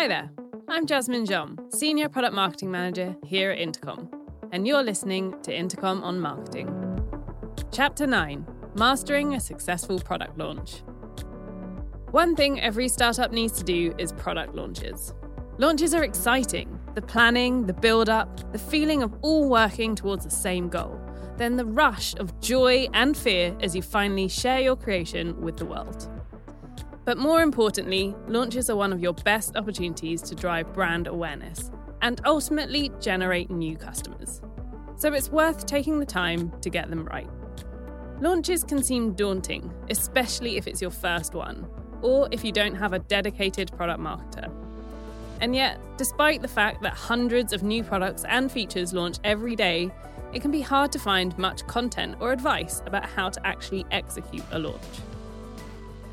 Hi there, I'm Jasmine Jom, Senior Product Marketing Manager here at Intercom, and you're listening to Intercom on Marketing. Chapter 9 Mastering a Successful Product Launch. One thing every startup needs to do is product launches. Launches are exciting the planning, the build up, the feeling of all working towards the same goal, then the rush of joy and fear as you finally share your creation with the world. But more importantly, launches are one of your best opportunities to drive brand awareness and ultimately generate new customers. So it's worth taking the time to get them right. Launches can seem daunting, especially if it's your first one, or if you don't have a dedicated product marketer. And yet, despite the fact that hundreds of new products and features launch every day, it can be hard to find much content or advice about how to actually execute a launch.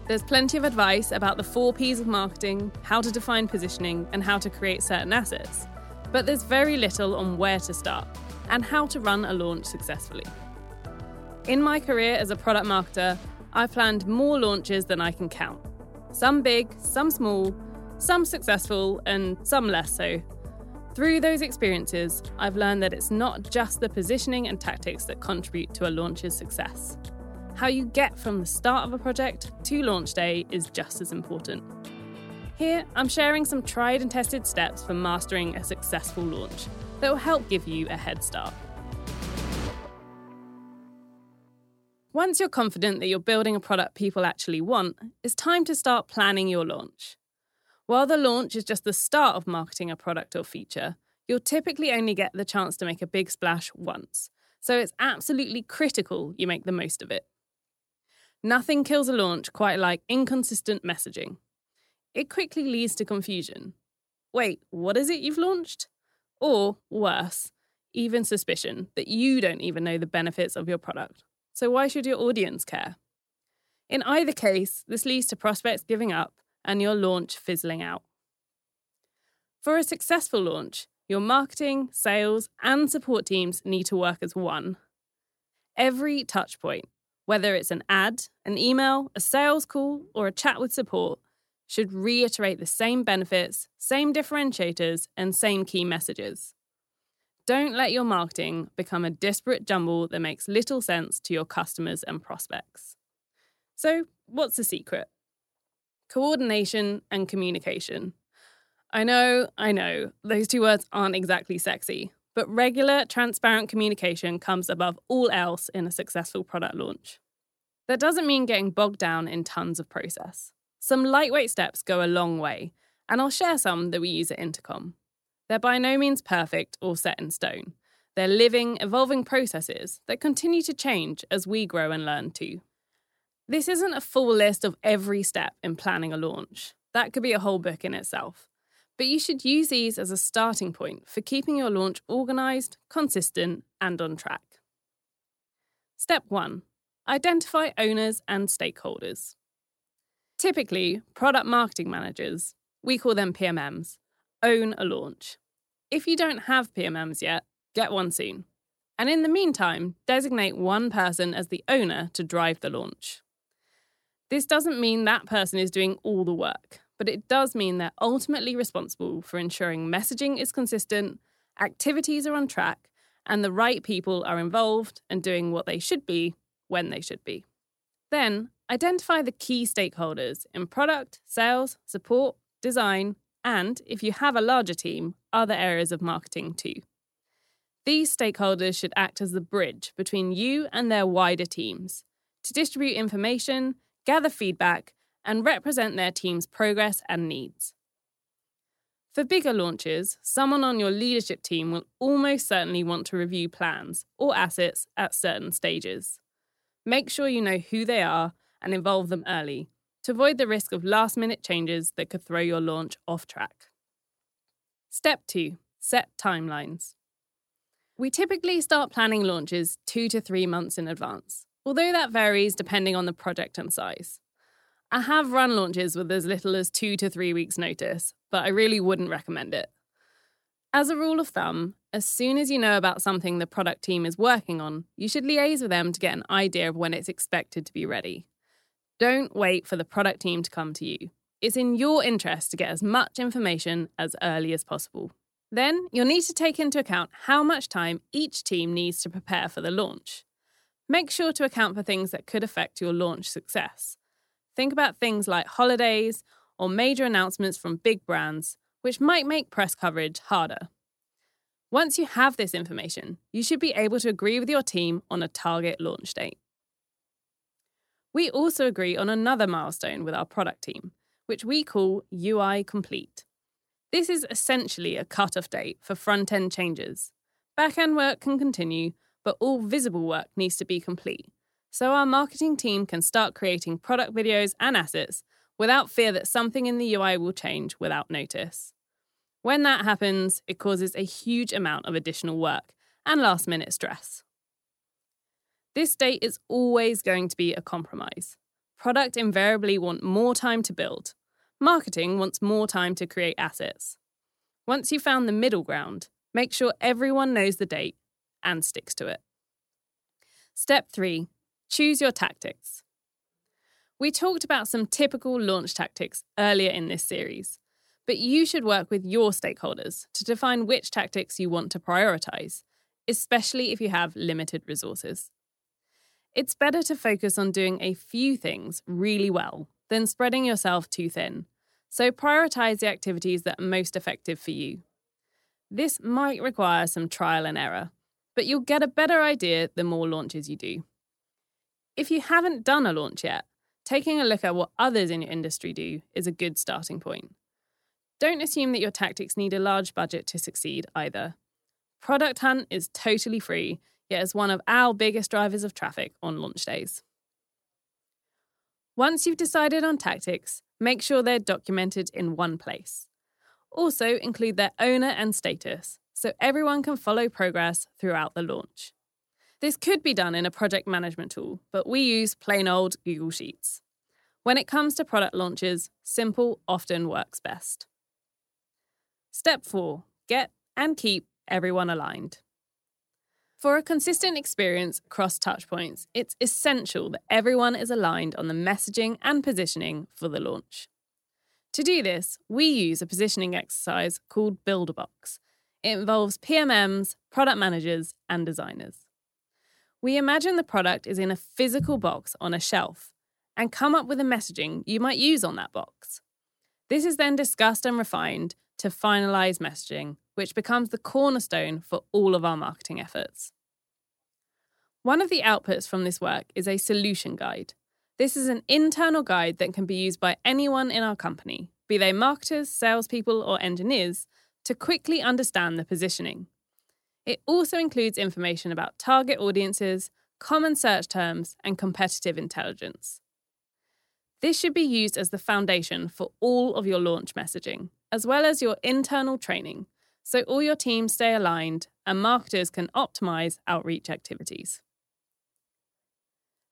There's plenty of advice about the four P's of marketing, how to define positioning, and how to create certain assets. But there's very little on where to start and how to run a launch successfully. In my career as a product marketer, I've planned more launches than I can count. Some big, some small, some successful, and some less so. Through those experiences, I've learned that it's not just the positioning and tactics that contribute to a launch's success. How you get from the start of a project to launch day is just as important. Here, I'm sharing some tried and tested steps for mastering a successful launch that will help give you a head start. Once you're confident that you're building a product people actually want, it's time to start planning your launch. While the launch is just the start of marketing a product or feature, you'll typically only get the chance to make a big splash once, so it's absolutely critical you make the most of it. Nothing kills a launch quite like inconsistent messaging. It quickly leads to confusion. Wait, what is it you've launched? Or, worse, even suspicion that you don't even know the benefits of your product. So, why should your audience care? In either case, this leads to prospects giving up and your launch fizzling out. For a successful launch, your marketing, sales, and support teams need to work as one. Every touchpoint, whether it's an ad, an email, a sales call, or a chat with support, should reiterate the same benefits, same differentiators, and same key messages. Don't let your marketing become a disparate jumble that makes little sense to your customers and prospects. So, what's the secret? coordination, and communication. I know, I know, those two words aren't exactly sexy, but regular, transparent communication comes above all else in a successful product launch. That doesn't mean getting bogged down in tons of process. Some lightweight steps go a long way, and I'll share some that we use at Intercom. They're by no means perfect or set in stone. They're living, evolving processes that continue to change as we grow and learn too. This isn't a full list of every step in planning a launch. That could be a whole book in itself. But you should use these as a starting point for keeping your launch organised, consistent, and on track. Step 1 Identify owners and stakeholders. Typically, product marketing managers, we call them PMMs, own a launch. If you don't have PMMs yet, get one soon. And in the meantime, designate one person as the owner to drive the launch. This doesn't mean that person is doing all the work, but it does mean they're ultimately responsible for ensuring messaging is consistent, activities are on track, and the right people are involved and doing what they should be when they should be. Then, identify the key stakeholders in product, sales, support, design, and, if you have a larger team, other areas of marketing too. These stakeholders should act as the bridge between you and their wider teams to distribute information, gather feedback, and represent their team's progress and needs. For bigger launches, someone on your leadership team will almost certainly want to review plans or assets at certain stages. Make sure you know who they are and involve them early to avoid the risk of last minute changes that could throw your launch off track. Step 2 Set timelines. We typically start planning launches two to three months in advance although that varies depending on the project and size. I have run launches with as little as two to three weeks' notice, but I really wouldn't recommend it. As a rule of thumb, as soon as you know about something the product team is working on, you should liaise with them to get an idea of when it's expected to be ready. Don't wait for the product team to come to you. it's in your interest to get as much information as early as possible. Then you'll need to take into account how much time each team needs to prepare for the launch. Make sure to account for things that could affect your launch success. Think about things like holidays or major announcements from big brands, which might make press coverage harder. Once you have this information, you should be able to agree with your team on a target launch date. We also agree on another milestone with our product team, which we call UI complete. This is essentially a cut-off date for front end changes. Back end work can continue, but all visible work needs to be complete. So our marketing team can start creating product videos and assets without fear that something in the UI will change without notice. When that happens, it causes a huge amount of additional work and last minute stress. This date is always going to be a compromise. Product invariably want more time to build. Marketing wants more time to create assets. Once you've found the middle ground, make sure everyone knows the date and sticks to it. Step 3 Choose your tactics. We talked about some typical launch tactics earlier in this series but you should work with your stakeholders to define which tactics you want to prioritize, especially if you have limited resources. It's better to focus on doing a few things really well than spreading yourself too thin, so prioritize the activities that are most effective for you. This might require some trial and error, but you'll get a better idea the more launches you do. If you haven't done a launch yet, taking a look at what others in your industry do is a good starting point. Don't assume that your tactics need a large budget to succeed either. Product Hunt is totally free, yet is one of our biggest drivers of traffic on launch days. Once you've decided on tactics, make sure they're documented in one place. Also, include their owner and status so everyone can follow progress throughout the launch. This could be done in a project management tool, but we use plain old Google Sheets. When it comes to product launches, simple often works best. Step 4 Get and keep everyone aligned. For a consistent experience across touchpoints, it's essential that everyone is aligned on the messaging and positioning for the launch. To do this, we use a positioning exercise called Build a Box. It involves PMMs, product managers, and designers. We imagine the product is in a physical box on a shelf and come up with a messaging you might use on that box. This is then discussed and refined to finalize messaging, which becomes the cornerstone for all of our marketing efforts. One of the outputs from this work is a solution guide. This is an internal guide that can be used by anyone in our company, be they marketers, salespeople, or engineers, to quickly understand the positioning. It also includes information about target audiences, common search terms, and competitive intelligence. This should be used as the foundation for all of your launch messaging, as well as your internal training, so all your teams stay aligned and marketers can optimize outreach activities.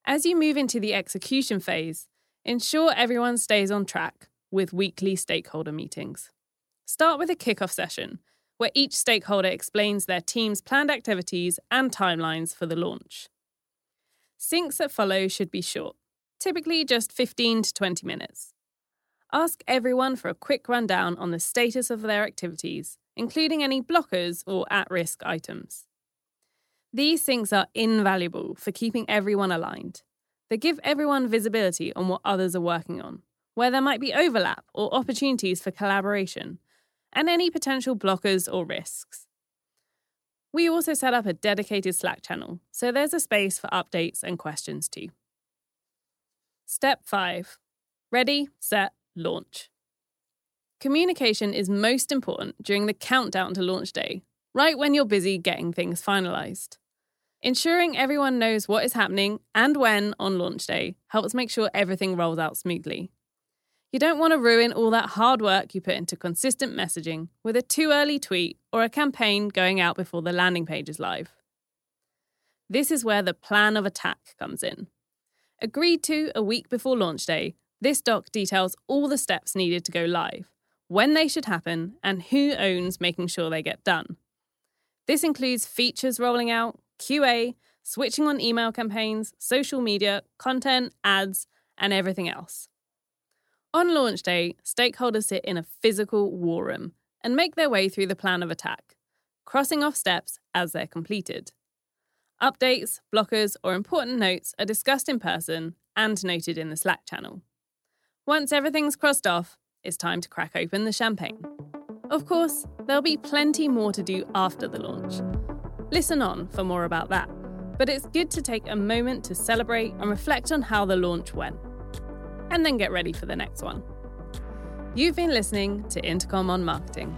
As you move into the execution phase, ensure everyone stays on track with weekly stakeholder meetings. Start with a kickoff session where each stakeholder explains their team's planned activities and timelines for the launch. Syncs that follow should be short, typically just 15 to 20 minutes. Ask everyone for a quick rundown on the status of their activities, including any blockers or at risk items. These syncs are invaluable for keeping everyone aligned. They give everyone visibility on what others are working on, where there might be overlap or opportunities for collaboration, and any potential blockers or risks. We also set up a dedicated Slack channel, so there's a space for updates and questions too. Step 5 Ready, set, launch. Communication is most important during the countdown to launch day, right when you're busy getting things finalised. Ensuring everyone knows what is happening and when on launch day helps make sure everything rolls out smoothly. You don't want to ruin all that hard work you put into consistent messaging with a too early tweet or a campaign going out before the landing page is live. This is where the plan of attack comes in. Agreed to a week before launch day, this doc details all the steps needed to go live, when they should happen, and who owns making sure they get done. This includes features rolling out, QA, switching on email campaigns, social media, content, ads, and everything else. On launch day, stakeholders sit in a physical war room and make their way through the plan of attack, crossing off steps as they're completed. Updates, blockers, or important notes are discussed in person and noted in the Slack channel. Once everything's crossed off, it's time to crack open the champagne. Of course, there'll be plenty more to do after the launch. Listen on for more about that, but it's good to take a moment to celebrate and reflect on how the launch went and then get ready for the next one. You've been listening to Intercom on Marketing.